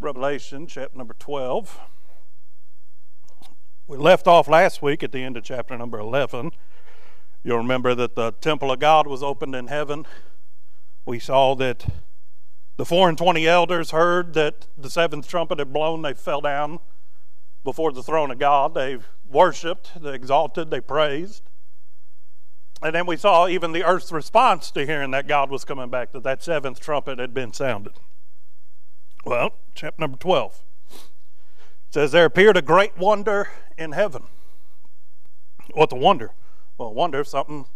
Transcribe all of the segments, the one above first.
Revelation chapter number 12. We left off last week at the end of chapter number 11. You'll remember that the temple of God was opened in heaven. We saw that the four and twenty elders heard that the seventh trumpet had blown. They fell down before the throne of God. They worshiped, they exalted, they praised. And then we saw even the earth's response to hearing that God was coming back, that that seventh trumpet had been sounded. Well, chapter number 12 it says, There appeared a great wonder in heaven. What's a wonder? Well, a wonder is something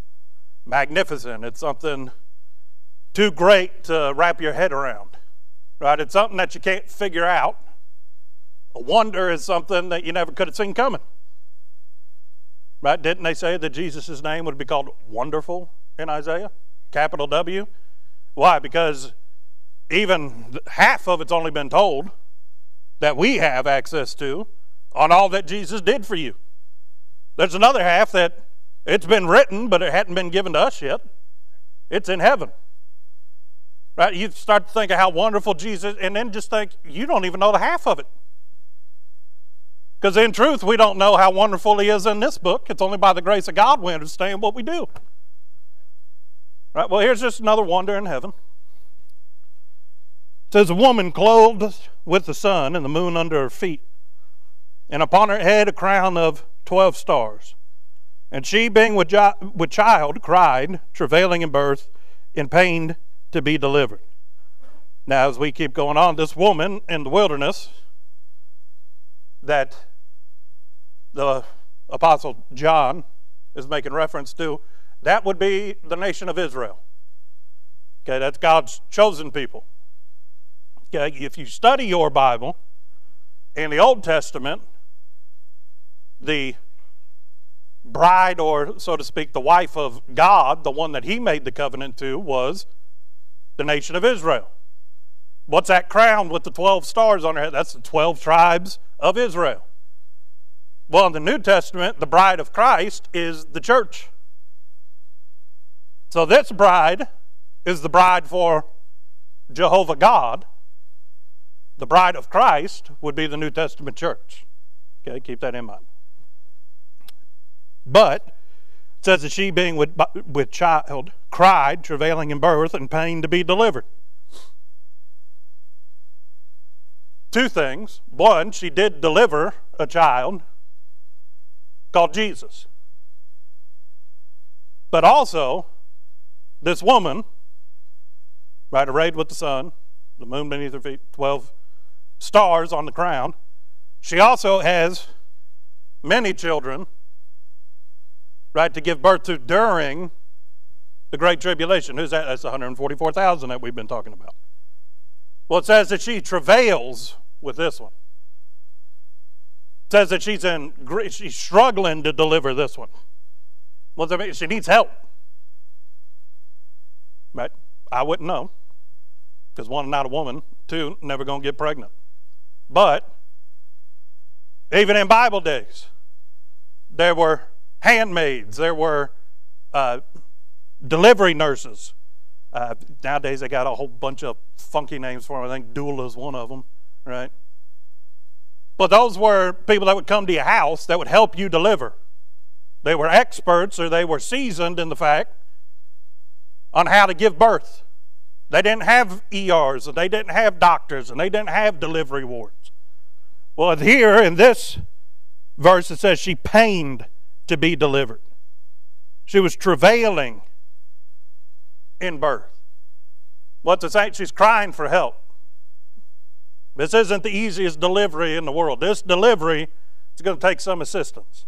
magnificent. It's something too great to wrap your head around, right? It's something that you can't figure out. A wonder is something that you never could have seen coming. Right? Didn't they say that Jesus' name would be called Wonderful in Isaiah? Capital W. Why? Because even half of it's only been told that we have access to on all that Jesus did for you. There's another half that it's been written, but it hadn't been given to us yet. It's in heaven. Right? You start to think of how wonderful Jesus, and then just think, you don't even know the half of it. Because in truth, we don't know how wonderful He is in this book. It's only by the grace of God we understand what we do. Right? Well, here's just another wonder in heaven. Says, A woman clothed with the sun and the moon under her feet, and upon her head a crown of twelve stars. And she, being with, with child, cried, travailing in birth, in pain to be delivered. Now, as we keep going on, this woman in the wilderness that the Apostle John is making reference to, that would be the nation of Israel. Okay, that's God's chosen people. Okay, if you study your Bible, in the Old Testament, the bride, or so to speak, the wife of God, the one that he made the covenant to, was the nation of Israel. What's that crown with the 12 stars on her head? That's the 12 tribes of Israel. Well, in the New Testament, the bride of Christ is the church. So this bride is the bride for Jehovah God. The bride of Christ would be the New Testament church. Okay, keep that in mind. But it says that she, being with, with child, cried, travailing in birth, and pain to be delivered. Two things. One, she did deliver a child called Jesus. But also, this woman, right, arrayed with the sun, the moon beneath her feet, 12 stars on the crown, she also has many children, right, to give birth to during the Great Tribulation. Who's that? That's 144,000 that we've been talking about. Well, it says that she travails with this one says that she's in she's struggling to deliver this one. Well, she needs help. But I wouldn't know. Because one, not a woman. Two, never going to get pregnant. But even in Bible days, there were handmaids, there were uh, delivery nurses. Uh, nowadays, they got a whole bunch of funky names for them. I think doula is one of them, right? But those were people that would come to your house that would help you deliver. They were experts or they were seasoned in the fact on how to give birth. They didn't have ERs and they didn't have doctors and they didn't have delivery wards. Well, here in this verse it says she pained to be delivered. She was travailing in birth. What's it say? She's crying for help. This isn't the easiest delivery in the world. This delivery is going to take some assistance.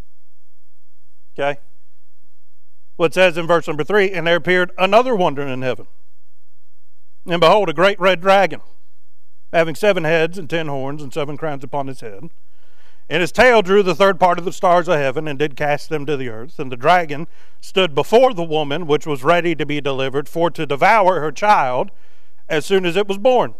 Okay? What says in verse number three, and there appeared another wonder in heaven. And behold, a great red dragon, having seven heads and ten horns and seven crowns upon his head. And his tail drew the third part of the stars of heaven and did cast them to the earth. And the dragon stood before the woman which was ready to be delivered for to devour her child as soon as it was born.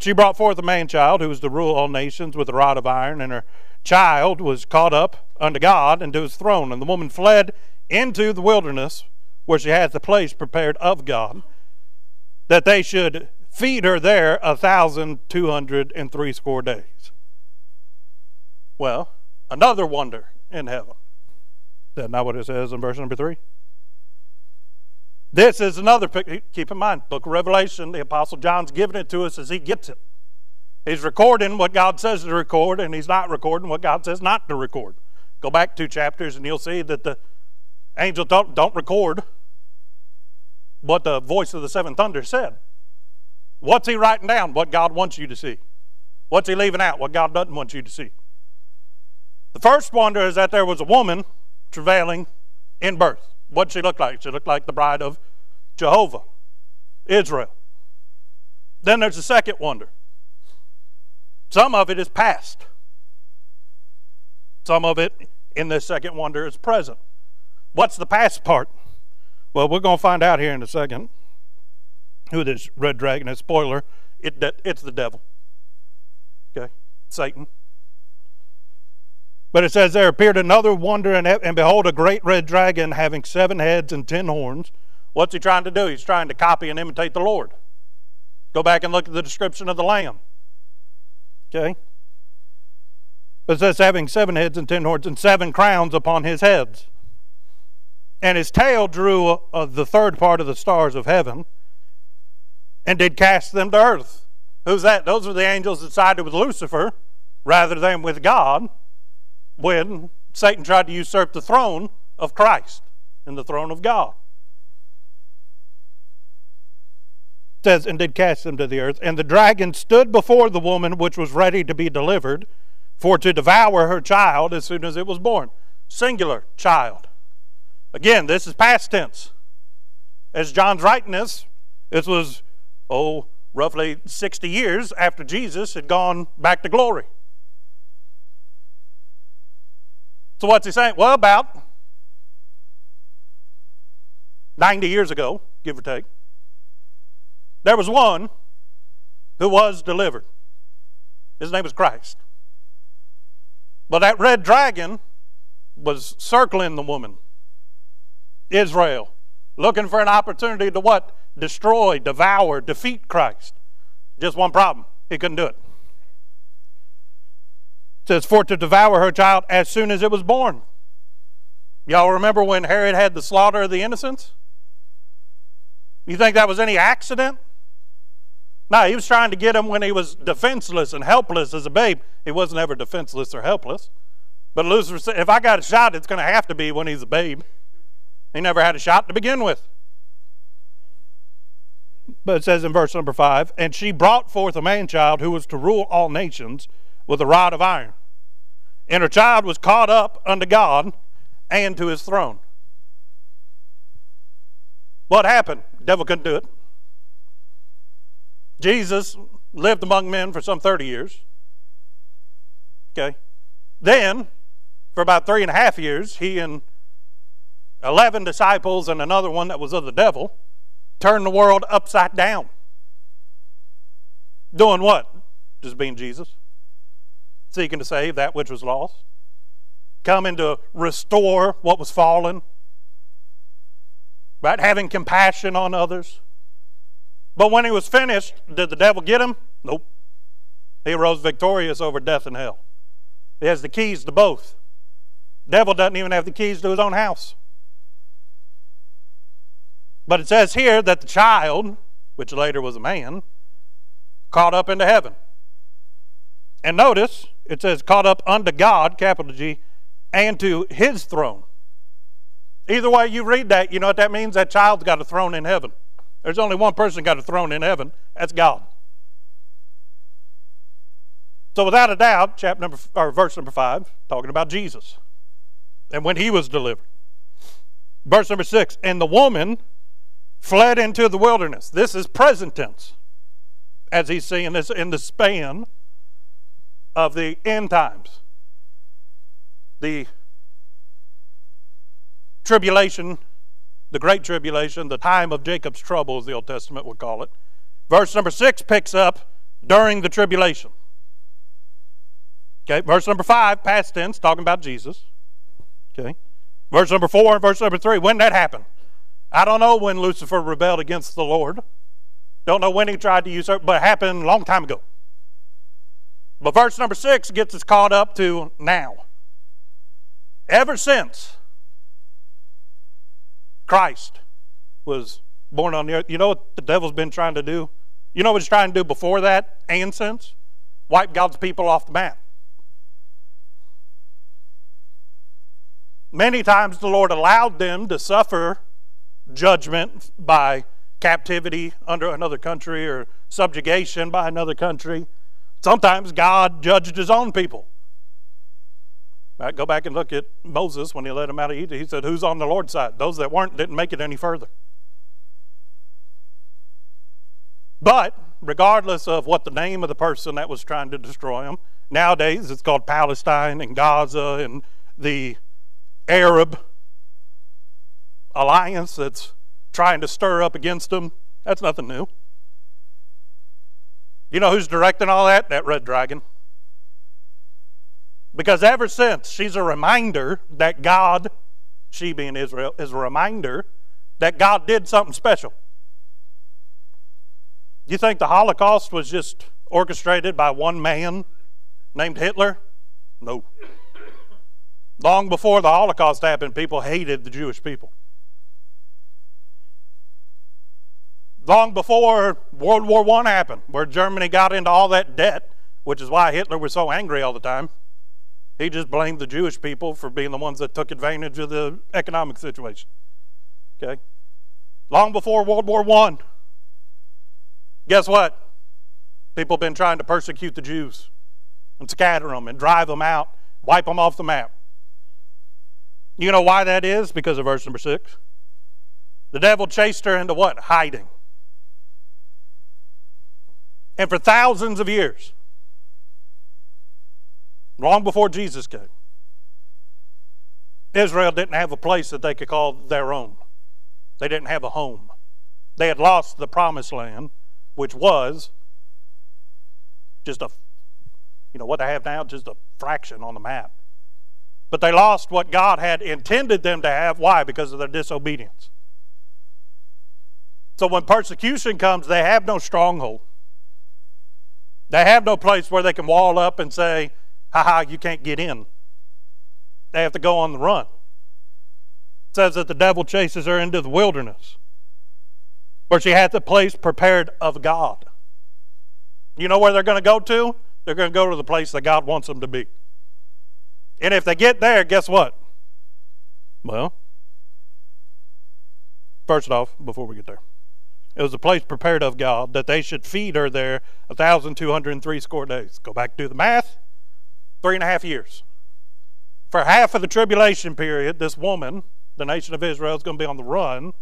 She brought forth a man child who was to rule all nations with a rod of iron, and her child was caught up unto God and to his throne. And the woman fled into the wilderness where she had the place prepared of God, that they should feed her there a thousand two hundred and three score days. Well, another wonder in heaven. Is that not what it says in verse number three? This is another, keep in mind, book of Revelation, the Apostle John's giving it to us as he gets it. He's recording what God says to record, and he's not recording what God says not to record. Go back two chapters, and you'll see that the angel don't, don't record what the voice of the seven thunder said. What's he writing down? What God wants you to see. What's he leaving out? What God doesn't want you to see. The first wonder is that there was a woman travailing in birth. What she look like? She looked like the bride of Jehovah, Israel. Then there's a second wonder. Some of it is past. Some of it in this second wonder is present. What's the past part? Well, we're going to find out here in a second who this red dragon is. Spoiler, it, it's the devil. Okay? Satan. But it says, There appeared another wonder, and, and behold, a great red dragon having seven heads and ten horns. What's he trying to do? He's trying to copy and imitate the Lord. Go back and look at the description of the Lamb. Okay? But it says, having seven heads and ten horns and seven crowns upon his heads. And his tail drew uh, the third part of the stars of heaven and did cast them to earth. Who's that? Those are the angels that sided with Lucifer rather than with God when Satan tried to usurp the throne of Christ and the throne of God. It says, and did cast them to the earth. And the dragon stood before the woman which was ready to be delivered, for to devour her child as soon as it was born. Singular child. Again, this is past tense. As John's writing this, this was, oh, roughly 60 years after Jesus had gone back to glory. So what's he saying? Well, about 90 years ago, give or take, there was one who was delivered. His name was Christ. But that red dragon was circling the woman, Israel, looking for an opportunity to what? Destroy, devour, defeat Christ. Just one problem. He couldn't do it says, For to devour her child as soon as it was born. Y'all remember when Herod had the slaughter of the innocents? You think that was any accident? No, he was trying to get him when he was defenseless and helpless as a babe. He wasn't ever defenseless or helpless. But Lucifer said, if I got a shot, it's going to have to be when he's a babe. He never had a shot to begin with. But it says in verse number five, and she brought forth a man child who was to rule all nations with a rod of iron. And her child was caught up unto God and to his throne. What happened? Devil couldn't do it. Jesus lived among men for some 30 years. Okay. Then, for about three and a half years, he and 11 disciples and another one that was of the devil turned the world upside down. Doing what? Just being Jesus seeking to save that which was lost, coming to restore what was fallen, right? Having compassion on others. But when he was finished, did the devil get him? Nope. He rose victorious over death and hell. He has the keys to both. devil doesn't even have the keys to his own house. But it says here that the child, which later was a man, caught up into heaven. And notice, it says, caught up unto God, capital G, and to his throne. Either way you read that, you know what that means? That child's got a throne in heaven. There's only one person got a throne in heaven. That's God. So without a doubt, chapter number or verse number five, talking about Jesus. And when he was delivered. Verse number six, and the woman fled into the wilderness. This is present tense. As he's seeing this in the span of the end times. The tribulation, the great tribulation, the time of Jacob's trouble, as the Old Testament would call it. Verse number six picks up during the tribulation. Okay, verse number five, past tense, talking about Jesus. Okay. Verse number four and verse number three, when that happened? I don't know when Lucifer rebelled against the Lord. Don't know when he tried to usurp, but it happened a long time ago. But verse number six gets us caught up to now. Ever since Christ was born on the earth, you know what the devil's been trying to do? You know what he's trying to do before that and since? Wipe God's people off the map. Many times the Lord allowed them to suffer judgment by captivity under another country or subjugation by another country. Sometimes God judged his own people. Right, go back and look at Moses when he led them out of Egypt. He said, Who's on the Lord's side? Those that weren't didn't make it any further. But regardless of what the name of the person that was trying to destroy him, nowadays it's called Palestine and Gaza and the Arab alliance that's trying to stir up against them. That's nothing new. You know who's directing all that? That red dragon. Because ever since, she's a reminder that God, she being Israel, is a reminder that God did something special. You think the Holocaust was just orchestrated by one man named Hitler? No. Long before the Holocaust happened, people hated the Jewish people. Long before World War I happened, where Germany got into all that debt, which is why Hitler was so angry all the time, he just blamed the Jewish people for being the ones that took advantage of the economic situation. Okay? Long before World War I, guess what? People have been trying to persecute the Jews and scatter them and drive them out, wipe them off the map. You know why that is? Because of verse number six. The devil chased her into what? Hiding. And for thousands of years, long before Jesus came, Israel didn't have a place that they could call their own. They didn't have a home. They had lost the promised land, which was just a, you know, what they have now, just a fraction on the map. But they lost what God had intended them to have. Why? Because of their disobedience. So when persecution comes, they have no stronghold. They have no place where they can wall up and say, ha ha, you can't get in. They have to go on the run. It says that the devil chases her into the wilderness where she hath a place prepared of God. You know where they're going to go to? They're going to go to the place that God wants them to be. And if they get there, guess what? Well, first off, before we get there, it was a place prepared of God that they should feed her there a thousand two hundred and three score days. Go back do the math. Three and a half years. For half of the tribulation period, this woman, the nation of Israel, is going to be on the run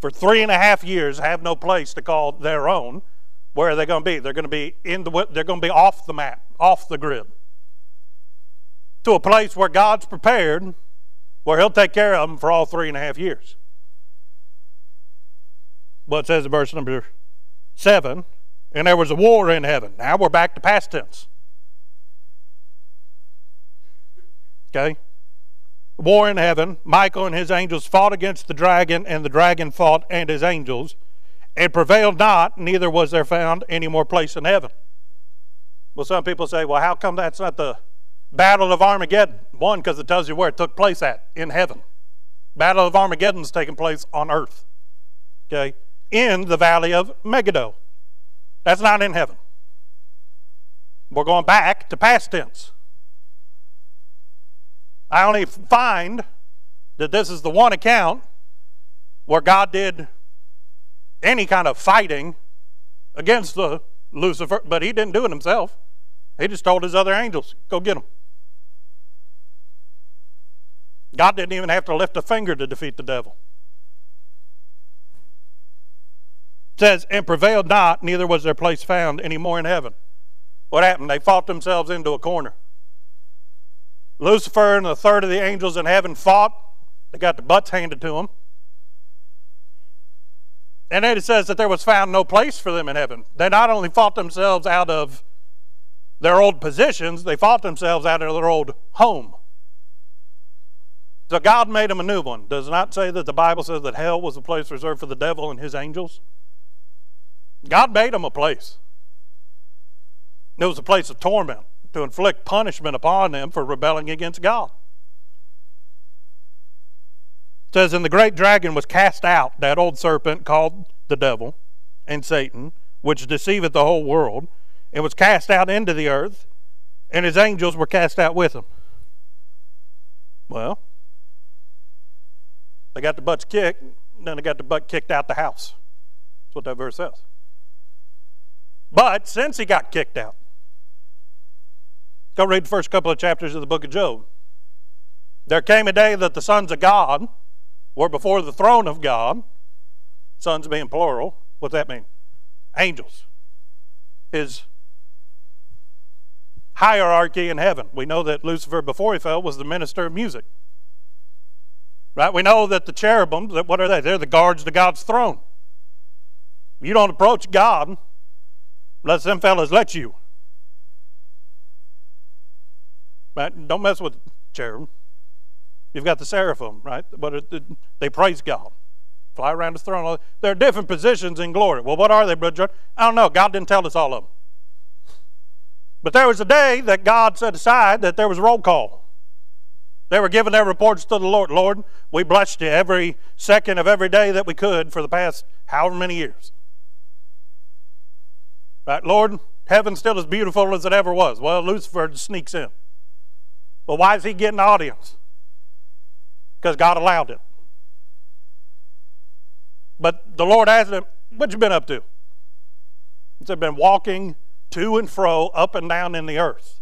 for three and a half years, have no place to call their own. Where are they going to be? They're going to be in the. They're going to be off the map, off the grid to a place where God's prepared, where He'll take care of them for all three and a half years. Well, it says in verse number seven, and there was a war in heaven. Now we're back to past tense. Okay? War in heaven. Michael and his angels fought against the dragon, and the dragon fought and his angels, and prevailed not, neither was there found any more place in heaven. Well, some people say, well, how come that's not the Battle of Armageddon. One, because it tells you where it took place at, in heaven. Battle of Armageddon is taking place on earth. Okay? In the valley of Megiddo. That's not in heaven. We're going back to past tense. I only find that this is the one account where God did any kind of fighting against the Lucifer, but he didn't do it himself. He just told his other angels, go get them. God didn't even have to lift a finger to defeat the devil. It says, and prevailed not, neither was their place found any more in heaven. What happened? They fought themselves into a corner. Lucifer and a third of the angels in heaven fought. They got the butts handed to them. And then it says that there was found no place for them in heaven. They not only fought themselves out of their old positions, they fought themselves out of their old home. So God made them a new one. Does not say that the Bible says that hell was a place reserved for the devil and his angels? God made them a place. It was a place of torment to inflict punishment upon them for rebelling against God. It says, And the great dragon was cast out, that old serpent called the devil and Satan, which deceiveth the whole world, and was cast out into the earth, and his angels were cast out with him. Well, they got the butts kicked, then they got the butt kicked out the house. That's what that verse says. But since he got kicked out, go read the first couple of chapters of the book of Job. There came a day that the sons of God were before the throne of God, sons being plural. What's that mean? Angels. His hierarchy in heaven. We know that Lucifer, before he fell, was the minister of music. Right? We know that the cherubim, what are they? They're the guards to God's throne. You don't approach God unless them fellas let you. Right? Don't mess with cherub. You've got the seraphim, right? But they praise God. Fly around his throne. There are different positions in glory. Well, what are they, Brother John? I don't know. God didn't tell us all of them. But there was a day that God set aside that there was a roll call. They were giving their reports to the Lord. Lord, we blessed you every second of every day that we could for the past however many years. Right, Lord, heaven's still as beautiful as it ever was. Well, Lucifer sneaks in. Well, why is he getting the audience? Because God allowed it. But the Lord asked him, What you been up to? He said, Been walking to and fro, up and down in the earth.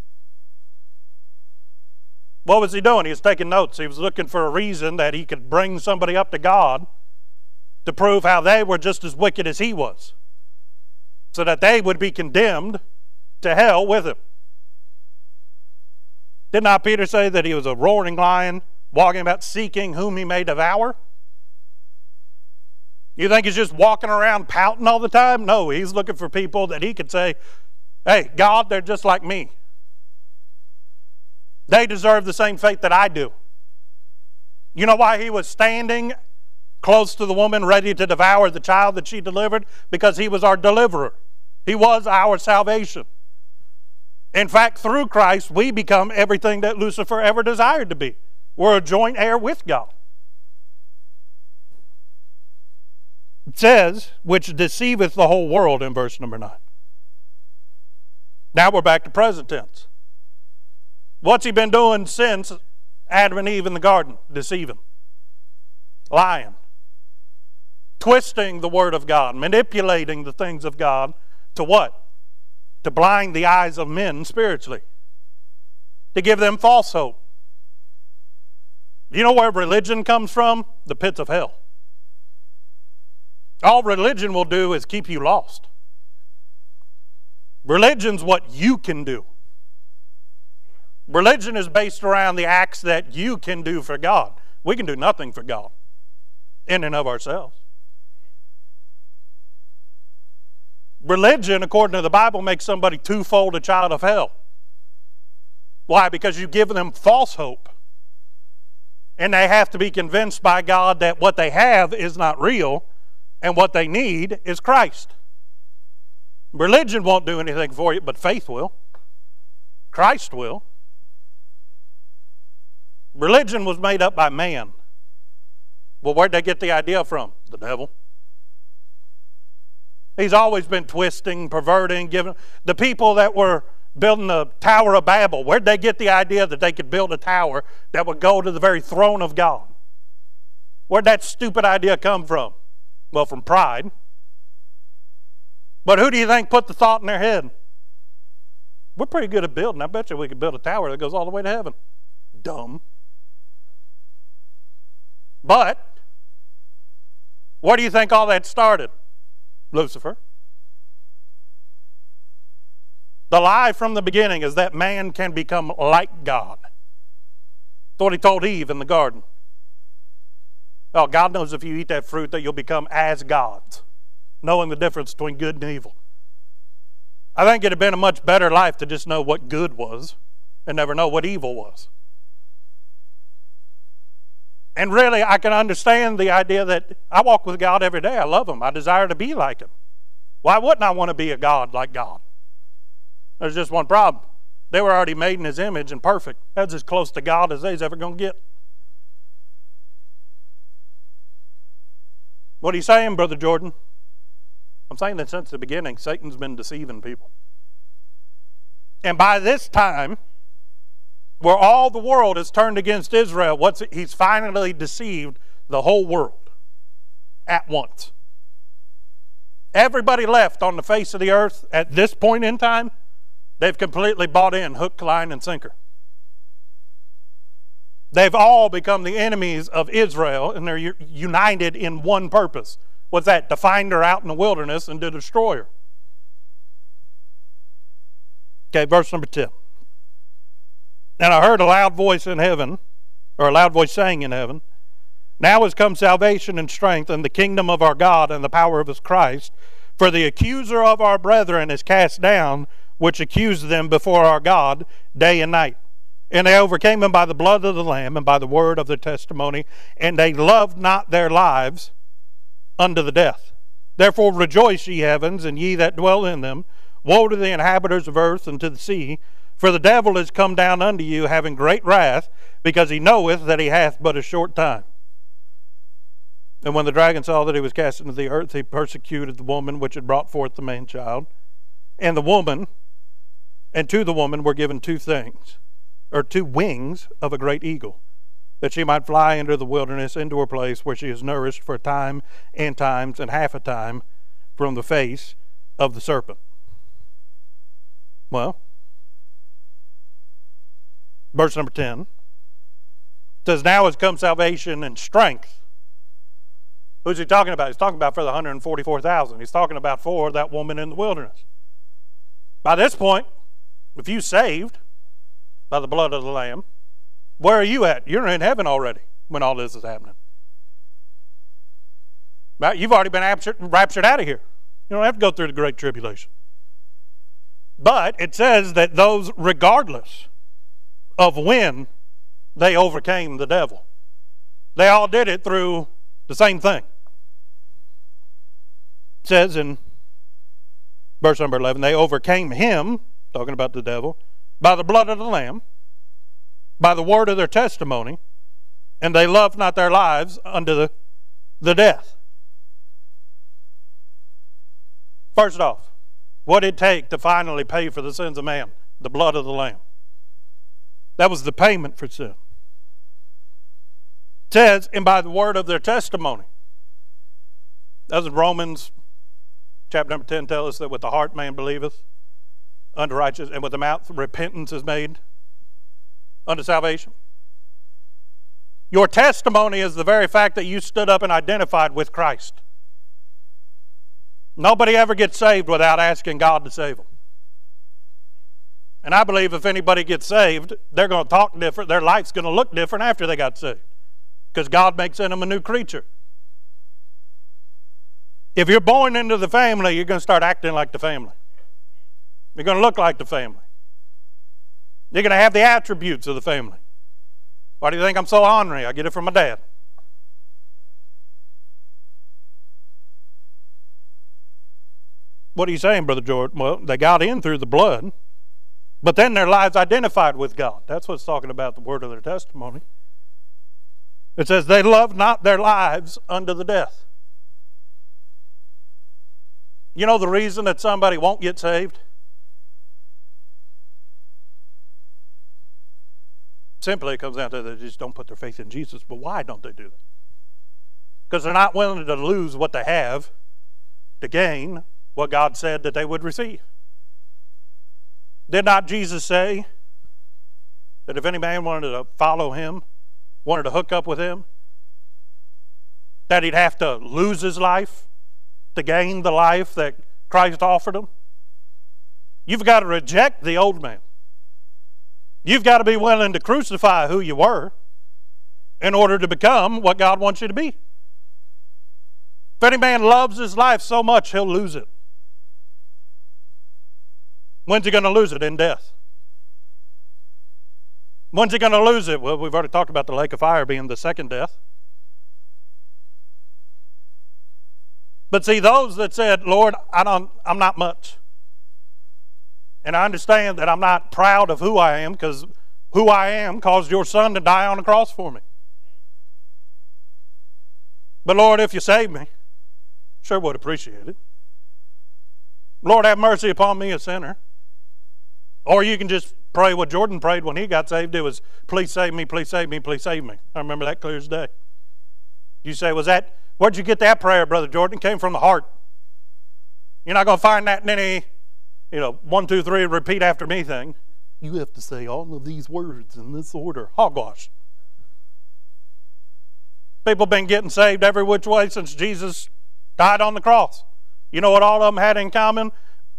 What was he doing? He was taking notes. He was looking for a reason that he could bring somebody up to God to prove how they were just as wicked as he was, so that they would be condemned to hell with him. Did not Peter say that he was a roaring lion walking about seeking whom he may devour? You think he's just walking around pouting all the time? No, he's looking for people that he could say, hey, God, they're just like me. They deserve the same fate that I do. You know why he was standing close to the woman ready to devour the child that she delivered? Because he was our deliverer, he was our salvation. In fact, through Christ, we become everything that Lucifer ever desired to be. We're a joint heir with God. It says, which deceiveth the whole world in verse number 9. Now we're back to present tense. What's he been doing since Adam and Eve in the garden? Deceiving, lying, twisting the Word of God, manipulating the things of God to what? To blind the eyes of men spiritually, to give them false hope. You know where religion comes from? The pits of hell. All religion will do is keep you lost. Religion's what you can do. Religion is based around the acts that you can do for God. We can do nothing for God in and of ourselves. Religion, according to the Bible, makes somebody twofold a child of hell. Why? Because you give them false hope. And they have to be convinced by God that what they have is not real and what they need is Christ. Religion won't do anything for you, but faith will. Christ will. Religion was made up by man. Well, where'd they get the idea from? The devil. He's always been twisting, perverting, giving. The people that were building the Tower of Babel, where'd they get the idea that they could build a tower that would go to the very throne of God? Where'd that stupid idea come from? Well, from pride. But who do you think put the thought in their head? We're pretty good at building. I bet you we could build a tower that goes all the way to heaven. Dumb. But, where do you think all that started? Lucifer. The lie from the beginning is that man can become like God. That's what he told Eve in the garden. Oh, God knows if you eat that fruit that you'll become as gods, knowing the difference between good and evil. I think it'd have been a much better life to just know what good was and never know what evil was. And really, I can understand the idea that I walk with God every day. I love Him. I desire to be like Him. Why wouldn't I want to be a God like God? There's just one problem. They were already made in his image and perfect. That's as close to God as they's ever going to get. What are you saying, Brother Jordan? I'm saying that since the beginning, Satan's been deceiving people. And by this time, where all the world is turned against Israel, what's it? he's finally deceived the whole world at once. Everybody left on the face of the earth at this point in time, they've completely bought in hook, line, and sinker. They've all become the enemies of Israel, and they're united in one purpose. What's that? To find her out in the wilderness and to destroy her. Okay, verse number 10. And I heard a loud voice in heaven, or a loud voice saying in heaven, Now has come salvation and strength and the kingdom of our God and the power of his Christ. For the accuser of our brethren is cast down, which accused them before our God day and night. And they overcame him by the blood of the Lamb and by the word of their testimony, and they loved not their lives unto the death. Therefore rejoice, ye heavens, and ye that dwell in them. Woe to the inhabitants of earth and to the sea, for the devil is come down unto you, having great wrath, because he knoweth that he hath but a short time. And when the dragon saw that he was cast into the earth, he persecuted the woman which had brought forth the man child. And the woman, and to the woman were given two things, or two wings of a great eagle, that she might fly into the wilderness, into a place where she is nourished for a time and times and half a time from the face of the serpent. Well, verse number 10 says, Now has come salvation and strength. Who's he talking about? He's talking about for the 144,000. He's talking about for that woman in the wilderness. By this point, if you saved by the blood of the Lamb, where are you at? You're in heaven already when all this is happening. You've already been raptured out of here. You don't have to go through the great tribulation. But it says that those, regardless of when they overcame the devil. They all did it through the same thing. It says in verse number 11, they overcame him, talking about the devil, by the blood of the Lamb, by the word of their testimony, and they loved not their lives unto the, the death. First off, what did it take to finally pay for the sins of man? The blood of the Lamb. That was the payment for sin. It says, and by the word of their testimony. Doesn't Romans chapter number 10 tell us that with the heart man believeth unto righteousness, and with the mouth repentance is made unto salvation? Your testimony is the very fact that you stood up and identified with Christ. Nobody ever gets saved without asking God to save them. And I believe if anybody gets saved, they're going to talk different. Their life's going to look different after they got saved because God makes in them a new creature. If you're born into the family, you're going to start acting like the family. You're going to look like the family. You're going to have the attributes of the family. Why do you think I'm so ornery? I get it from my dad. What are you saying, Brother Jordan? Well, they got in through the blood. But then their lives identified with God. That's what's talking about the word of their testimony. It says, They loved not their lives unto the death. You know the reason that somebody won't get saved? Simply, it comes down to they just don't put their faith in Jesus. But why don't they do that? Because they're not willing to lose what they have to gain what God said that they would receive. Did not Jesus say that if any man wanted to follow him, wanted to hook up with him, that he'd have to lose his life to gain the life that Christ offered him? You've got to reject the old man. You've got to be willing to crucify who you were in order to become what God wants you to be. If any man loves his life so much, he'll lose it. When's he going to lose it? In death. When's he going to lose it? Well, we've already talked about the lake of fire being the second death. But see, those that said, Lord, I don't, I'm not much. And I understand that I'm not proud of who I am because who I am caused your son to die on the cross for me. But Lord, if you save me, sure would appreciate it. Lord, have mercy upon me, a sinner. Or you can just pray what Jordan prayed when he got saved. It was, please save me, please save me, please save me. I remember that clear as day. You say, was that, where'd you get that prayer, Brother Jordan? It came from the heart. You're not going to find that in any, you know, one, two, three, repeat after me thing. You have to say all of these words in this order. Hogwash. People been getting saved every which way since Jesus died on the cross. You know what all of them had in common?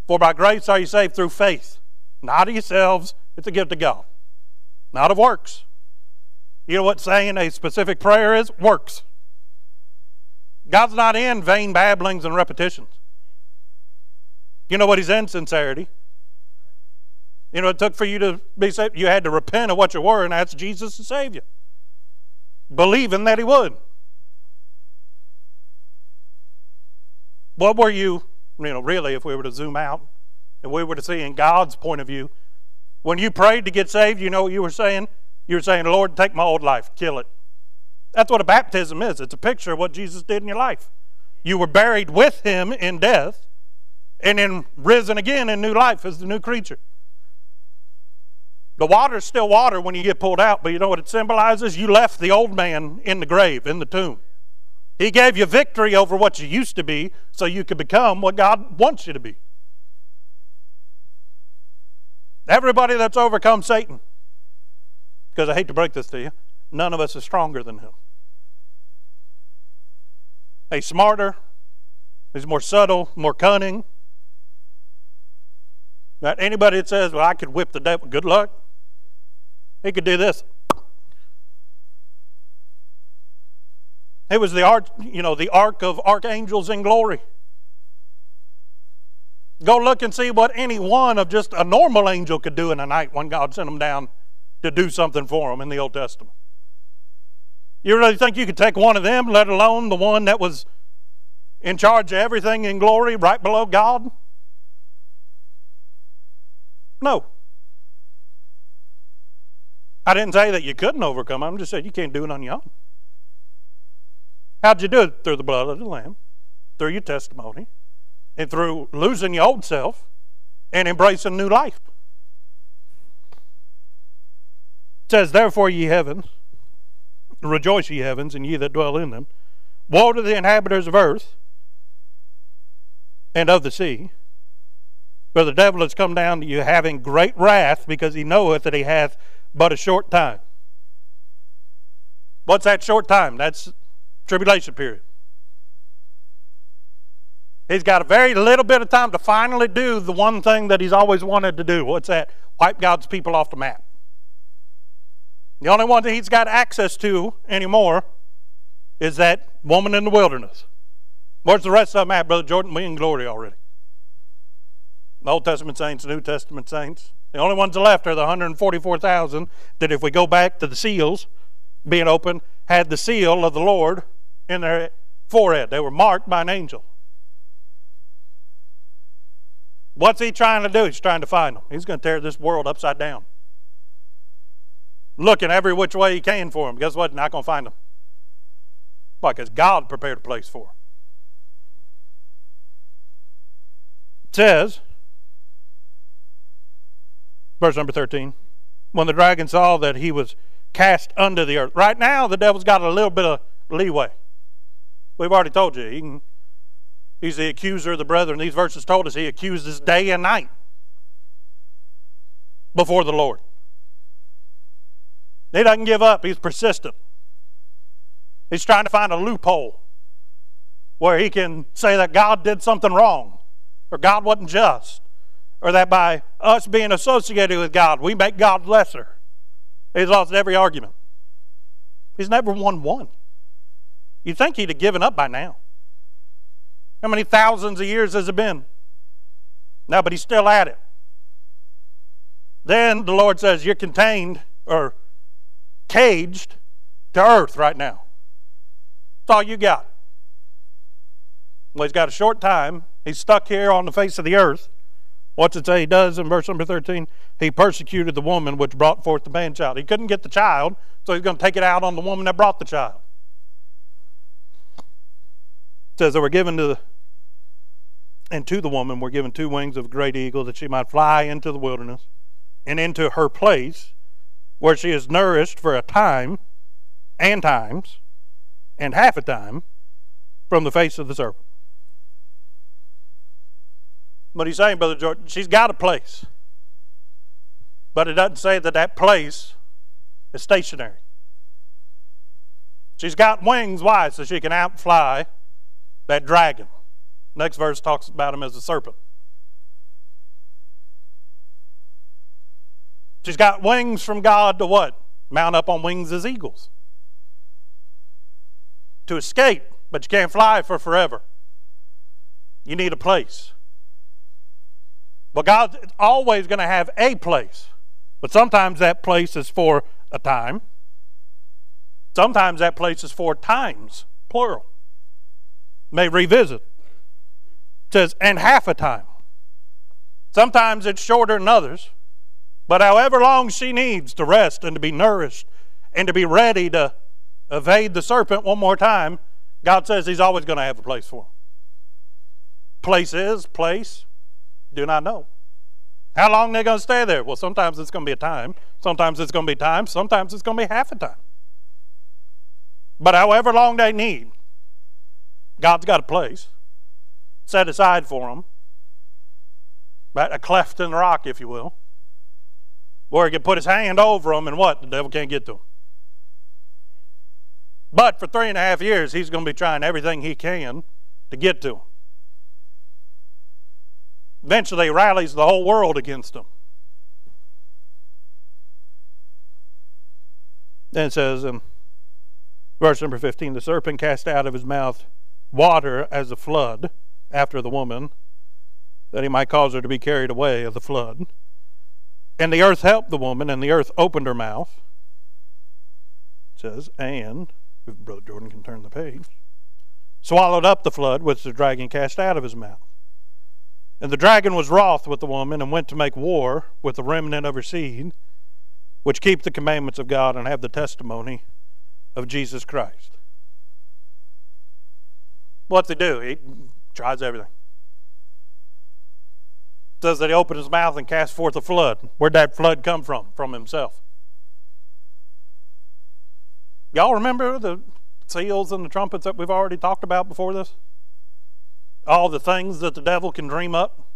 For by grace are you saved through faith, not of yourselves. It's a gift of God, not of works. You know what saying a specific prayer is? Works. God's not in vain babblings and repetitions. You know what He's in? Sincerity. You know, it took for you to be saved. You had to repent of what you were and ask Jesus to save you, believing that He would. What were you, you know, really, if we were to zoom out and we were to see in God's point of view, when you prayed to get saved, you know what you were saying? You were saying, Lord, take my old life, kill it. That's what a baptism is. It's a picture of what Jesus did in your life. You were buried with him in death and then risen again in new life as the new creature. The water is still water when you get pulled out, but you know what it symbolizes? You left the old man in the grave, in the tomb. He gave you victory over what you used to be so you could become what God wants you to be. Everybody that's overcome Satan, because I hate to break this to you, none of us is stronger than him. He's smarter, he's more subtle, more cunning. That anybody that says, Well, I could whip the devil, good luck. He could do this. It was the ark, you know, the ark of archangels in glory. Go look and see what any one of just a normal angel could do in a night when God sent them down to do something for them in the Old Testament. You really think you could take one of them, let alone the one that was in charge of everything in glory right below God? No. I didn't say that you couldn't overcome. I'm just saying you can't do it on your own. How'd you do it? Through the blood of the Lamb, through your testimony, and through losing your old self and embracing new life. It says, Therefore, ye heavens, rejoice, ye heavens, and ye that dwell in them. Woe to the inhabitants of earth and of the sea, for the devil has come down to you having great wrath, because he knoweth that he hath but a short time. What's that short time? That's tribulation period. He's got a very little bit of time to finally do the one thing that he's always wanted to do. What's that? Wipe God's people off the map. The only one that he's got access to anymore is that woman in the wilderness. Where's the rest of them at, Brother Jordan? We in glory already. The Old Testament saints, New Testament saints. The only ones left are the 144,000 that, if we go back to the seals being open, had the seal of the Lord in their forehead. They were marked by an angel. What's he trying to do? He's trying to find them. He's going to tear this world upside down. Looking every which way he can for them. Guess what? Not going to find them. Why? Because God prepared a place for them. It says, verse number 13, when the dragon saw that he was cast under the earth. Right now, the devil's got a little bit of leeway. We've already told you. He can, he's the accuser of the brethren. These verses told us he accuses day and night before the Lord. He doesn't give up, he's persistent. He's trying to find a loophole where he can say that God did something wrong or God wasn't just or that by us being associated with God, we make God lesser. He's lost every argument. He's never won one. You'd think he'd have given up by now. How many thousands of years has it been? No, but he's still at it. Then the Lord says, You're contained or caged to earth right now. That's all you got. Well, he's got a short time. He's stuck here on the face of the earth. What's it say he does in verse number 13? He persecuted the woman which brought forth the man child. He couldn't get the child, so he's going to take it out on the woman that brought the child. It says they were given to and to the woman were given two wings of a great eagle that she might fly into the wilderness and into her place where she is nourished for a time and times and half a time from the face of the serpent. What he's saying, Brother Jordan, she's got a place. But it doesn't say that that place is stationary. She's got wings wide so she can outfly that dragon. Next verse talks about him as a serpent. She's got wings from God to what? Mount up on wings as eagles. To escape, but you can't fly for forever. You need a place. But God's always going to have a place. But sometimes that place is for a time. Sometimes that place is for times, plural. May revisit. Says, and half a time. Sometimes it's shorter than others. But however long she needs to rest and to be nourished and to be ready to evade the serpent one more time, God says He's always going to have a place for him. Place is, place, do not know. How long they're going to stay there? Well, sometimes it's going to be a time. Sometimes it's going to be time. Sometimes it's going to be half a time. But however long they need, God's got a place set aside for them. A cleft in the rock, if you will where he can put his hand over them and what? The devil can't get to them. But for three and a half years, he's going to be trying everything he can to get to them. Eventually, he rallies the whole world against him. Then it says in verse number 15 the serpent cast out of his mouth water as a flood after the woman, that he might cause her to be carried away of the flood. And the earth helped the woman, and the earth opened her mouth. It says, and, if Brother Jordan can turn the page, swallowed up the flood which the dragon cast out of his mouth. And the dragon was wroth with the woman, and went to make war with the remnant of her seed, which keep the commandments of God and have the testimony of Jesus Christ. What's he do? He tries everything says that he opened his mouth and cast forth a flood. Where'd that flood come from? From himself. Y'all remember the seals and the trumpets that we've already talked about before this? All the things that the devil can dream up?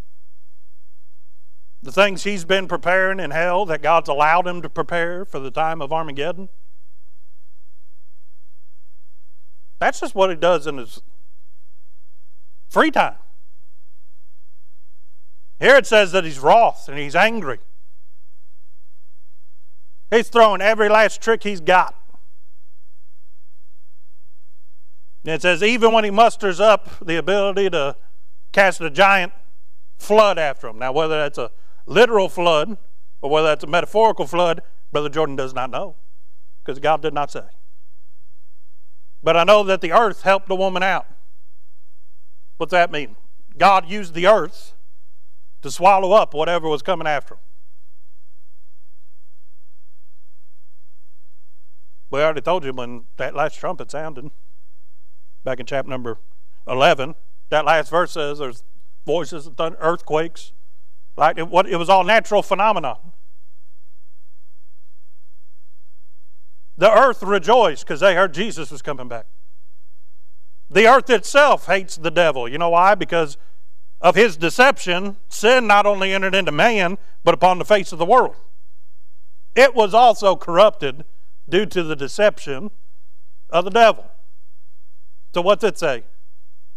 The things he's been preparing in hell that God's allowed him to prepare for the time of Armageddon? That's just what he does in his free time. Here it says that he's wroth and he's angry. He's throwing every last trick he's got. And it says, even when he musters up the ability to cast a giant flood after him. Now, whether that's a literal flood or whether that's a metaphorical flood, Brother Jordan does not know because God did not say. But I know that the earth helped the woman out. What's that mean? God used the earth to swallow up whatever was coming after him. We already told you when that last trumpet sounded, back in chapter number 11, that last verse says there's voices thunder, earthquakes. Like it, what, it was all natural phenomena. The earth rejoiced because they heard Jesus was coming back. The earth itself hates the devil. You know why? Because of his deception, sin not only entered into man, but upon the face of the world. It was also corrupted due to the deception of the devil. So, what's it say? It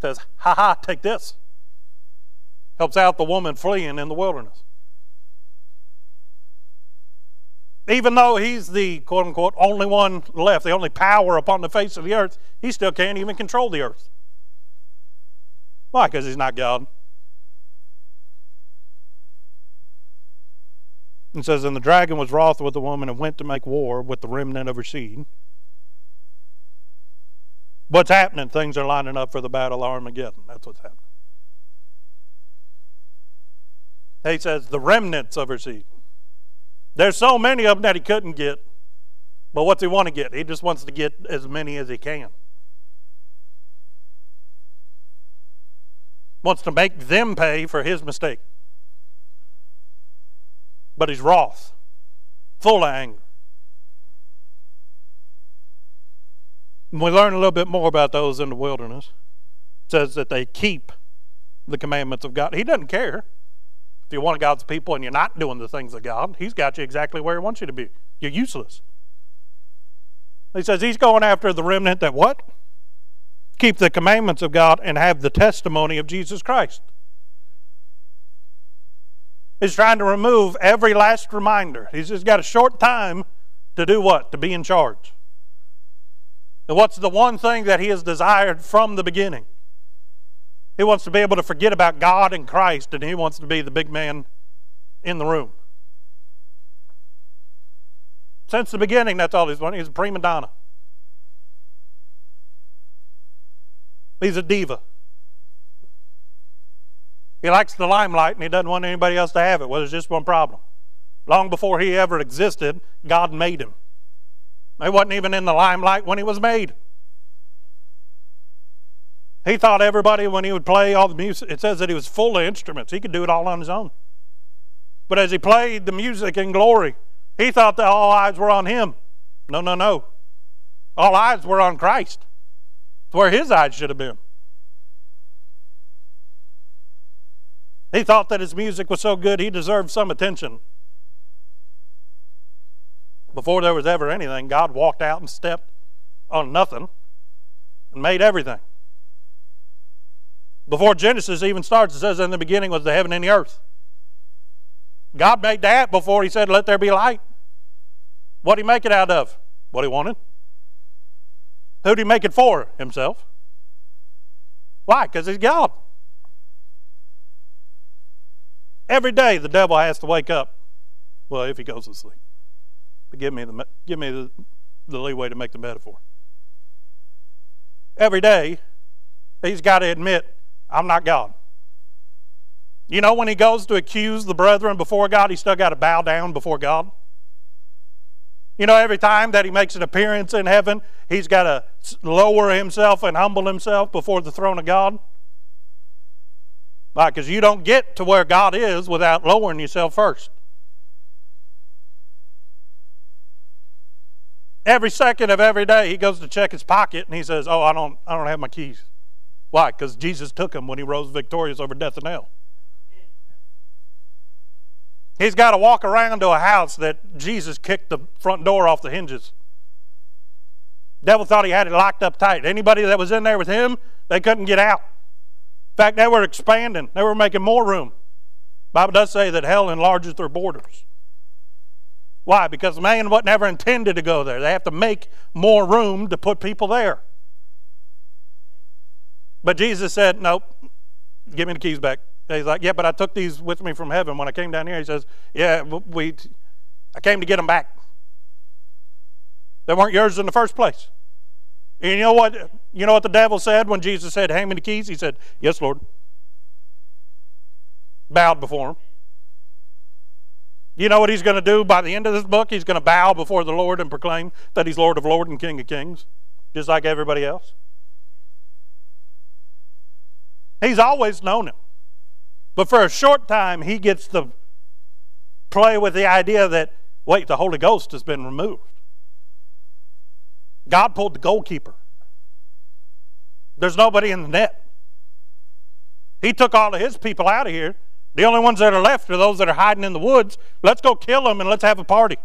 says, ha ha, take this. Helps out the woman fleeing in the wilderness. Even though he's the quote unquote only one left, the only power upon the face of the earth, he still can't even control the earth. Why? Because he's not God. And says, And the dragon was wroth with the woman and went to make war with the remnant of her seed. What's happening? Things are lining up for the battle of Armageddon. That's what's happening. He says, the remnants of her seed. There's so many of them that he couldn't get. But what's he want to get? He just wants to get as many as he can. Wants to make them pay for his mistake. But he's wroth, full of anger. And we learn a little bit more about those in the wilderness. It says that they keep the commandments of God. He doesn't care. If you're one of God's people and you're not doing the things of God, He's got you exactly where He wants you to be. You're useless. He says He's going after the remnant that what? Keep the commandments of God and have the testimony of Jesus Christ. He's trying to remove every last reminder. He's just got a short time to do what? To be in charge. And what's the one thing that he has desired from the beginning? He wants to be able to forget about God and Christ, and he wants to be the big man in the room. Since the beginning, that's all he's wanted. He's a prima donna. He's a diva. He likes the limelight and he doesn't want anybody else to have it. Well, there's just one problem. Long before he ever existed, God made him. He wasn't even in the limelight when he was made. He thought everybody, when he would play all the music, it says that he was full of instruments. He could do it all on his own. But as he played the music in glory, he thought that all eyes were on him. No, no, no. All eyes were on Christ. It's where his eyes should have been. He thought that his music was so good he deserved some attention before there was ever anything, God walked out and stepped on nothing and made everything. Before Genesis even starts, it says in the beginning was the heaven and the earth. God made that before he said, Let there be light. What did he make it out of? What he wanted. Who did he make it for? Himself. Why? Because he's God. Every day the devil has to wake up. Well, if he goes to sleep. But give me the, give me the, the leeway to make the metaphor. Every day, he's got to admit, I'm not God. You know, when he goes to accuse the brethren before God, he's still got to bow down before God. You know, every time that he makes an appearance in heaven, he's got to lower himself and humble himself before the throne of God. Why? Because you don't get to where God is without lowering yourself first. Every second of every day, he goes to check his pocket and he says, "Oh, I don't, I don't have my keys." Why? Because Jesus took him when he rose victorious over death and hell. He's got to walk around to a house that Jesus kicked the front door off the hinges. Devil thought he had it locked up tight. Anybody that was in there with him, they couldn't get out. In fact, they were expanding. They were making more room. Bible does say that hell enlarges their borders. Why? Because the man wasn't ever intended to go there. They have to make more room to put people there. But Jesus said, Nope, give me the keys back. He's like, Yeah, but I took these with me from heaven when I came down here. He says, Yeah, we, I came to get them back. They weren't yours in the first place. And you know what? You know what the devil said when Jesus said, "Hand me the keys"? He said, "Yes, Lord." Bowed before him. You know what he's going to do by the end of this book? He's going to bow before the Lord and proclaim that he's Lord of Lords and King of Kings, just like everybody else. He's always known him. But for a short time, he gets to play with the idea that, wait, the Holy Ghost has been removed. God pulled the goalkeeper. There's nobody in the net. He took all of his people out of here the only ones that are left are those that are hiding in the woods. Let's go kill them and let's have a party.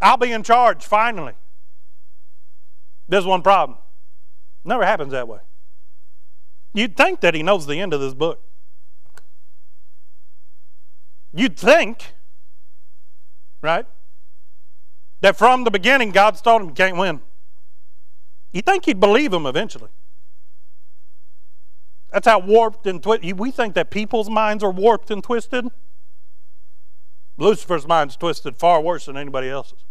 I'll be in charge finally. There's one problem. Never happens that way. You'd think that he knows the end of this book. You'd think, right, that from the beginning God's told him you can't win. You'd think he'd believe him eventually. That's how warped and twisted. We think that people's minds are warped and twisted. Lucifer's mind's twisted far worse than anybody else's.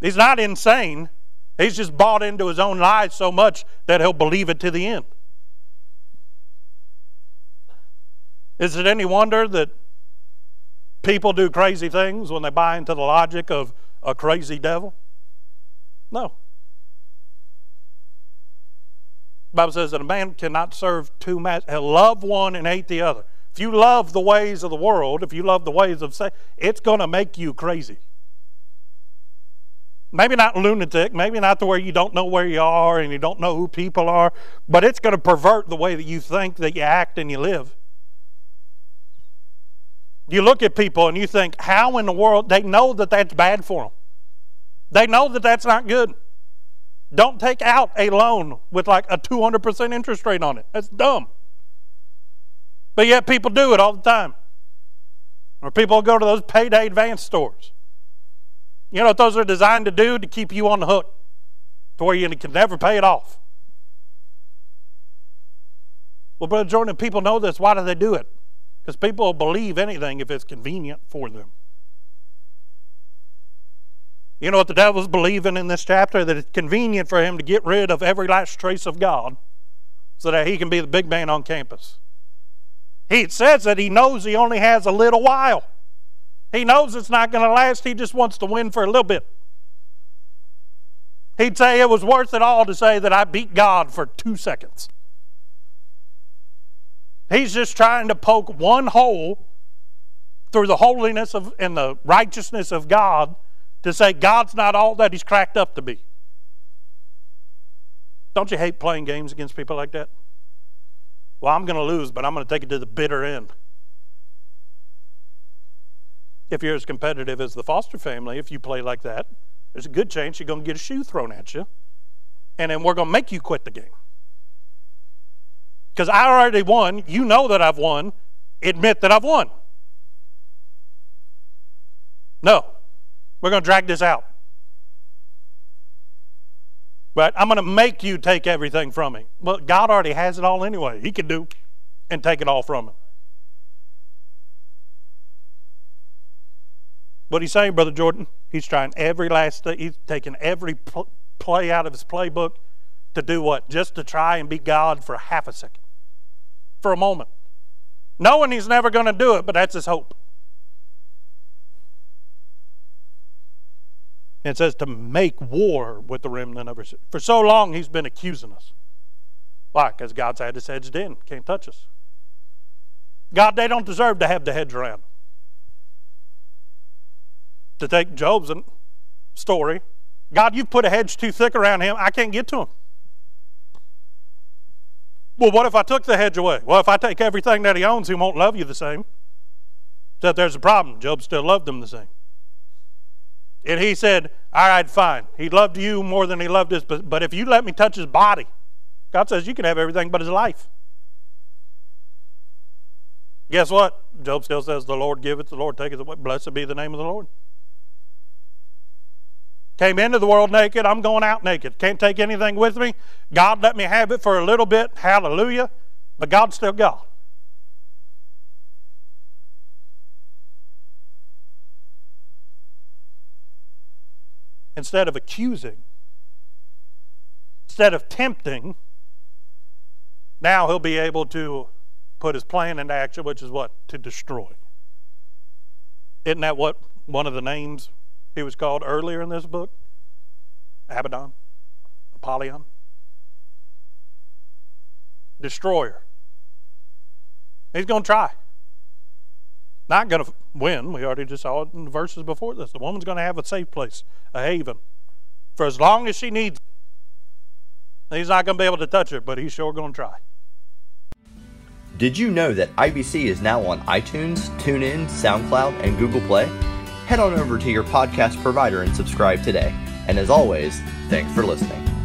He's not insane. He's just bought into his own lies so much that he'll believe it to the end. Is it any wonder that people do crazy things when they buy into the logic of a crazy devil? No. The Bible says that a man cannot serve two masters. Uh, love one and hate the other. If you love the ways of the world, if you love the ways of say, it's going to make you crazy. Maybe not lunatic, maybe not to where you don't know where you are and you don't know who people are, but it's going to pervert the way that you think, that you act, and you live. You look at people and you think, how in the world? They know that that's bad for them. They know that that's not good. Don't take out a loan with like a 200% interest rate on it. That's dumb. But yet people do it all the time. Or people go to those payday advance stores. You know what those are designed to do? To keep you on the hook to where you can never pay it off. Well, Brother Jordan, people know this. Why do they do it? Because people will believe anything if it's convenient for them. You know what the devil's believing in this chapter? That it's convenient for him to get rid of every last trace of God so that he can be the big man on campus. He says that he knows he only has a little while. He knows it's not going to last. He just wants to win for a little bit. He'd say it was worth it all to say that I beat God for two seconds. He's just trying to poke one hole through the holiness of and the righteousness of God to say God's not all that he's cracked up to be. Don't you hate playing games against people like that? Well, I'm going to lose, but I'm going to take it to the bitter end. If you're as competitive as the Foster family, if you play like that, there's a good chance you're going to get a shoe thrown at you, and then we're going to make you quit the game. Because I already won. You know that I've won. Admit that I've won. No. We're going to drag this out. But I'm going to make you take everything from me. Well, God already has it all anyway. He can do and take it all from him. What he's saying, Brother Jordan, he's trying every last thing. He's taking every play out of his playbook to do what? Just to try and be God for half a second for a moment, knowing he's never going to do it, but that's his hope. It says to make war with the remnant of her. For so long, he's been accusing us. Why? Because God's had his hedged in. Can't touch us. God, they don't deserve to have the hedge around. To take Job's um, story, God, you've put a hedge too thick around him. I can't get to him. Well, what if I took the hedge away? Well, if I take everything that he owns, he won't love you the same. So there's a problem. Job still loved him the same. And he said, All right, fine. He loved you more than he loved us, but, but if you let me touch his body, God says you can have everything but his life. Guess what? Job still says, The Lord giveth, the Lord taketh away. Blessed be the name of the Lord. Came into the world naked, I'm going out naked. Can't take anything with me. God let me have it for a little bit. Hallelujah. But God's still God. Instead of accusing, instead of tempting, now he'll be able to put his plan into action, which is what? To destroy. Isn't that what one of the names he was called earlier in this book Abaddon, Apollyon, destroyer. He's going to try. Not going to win. We already just saw it in the verses before this. The woman's going to have a safe place, a haven, for as long as she needs. it. He's not going to be able to touch her, but he's sure going to try. Did you know that IBC is now on iTunes, TuneIn, SoundCloud, and Google Play? Head on over to your podcast provider and subscribe today. And as always, thanks for listening.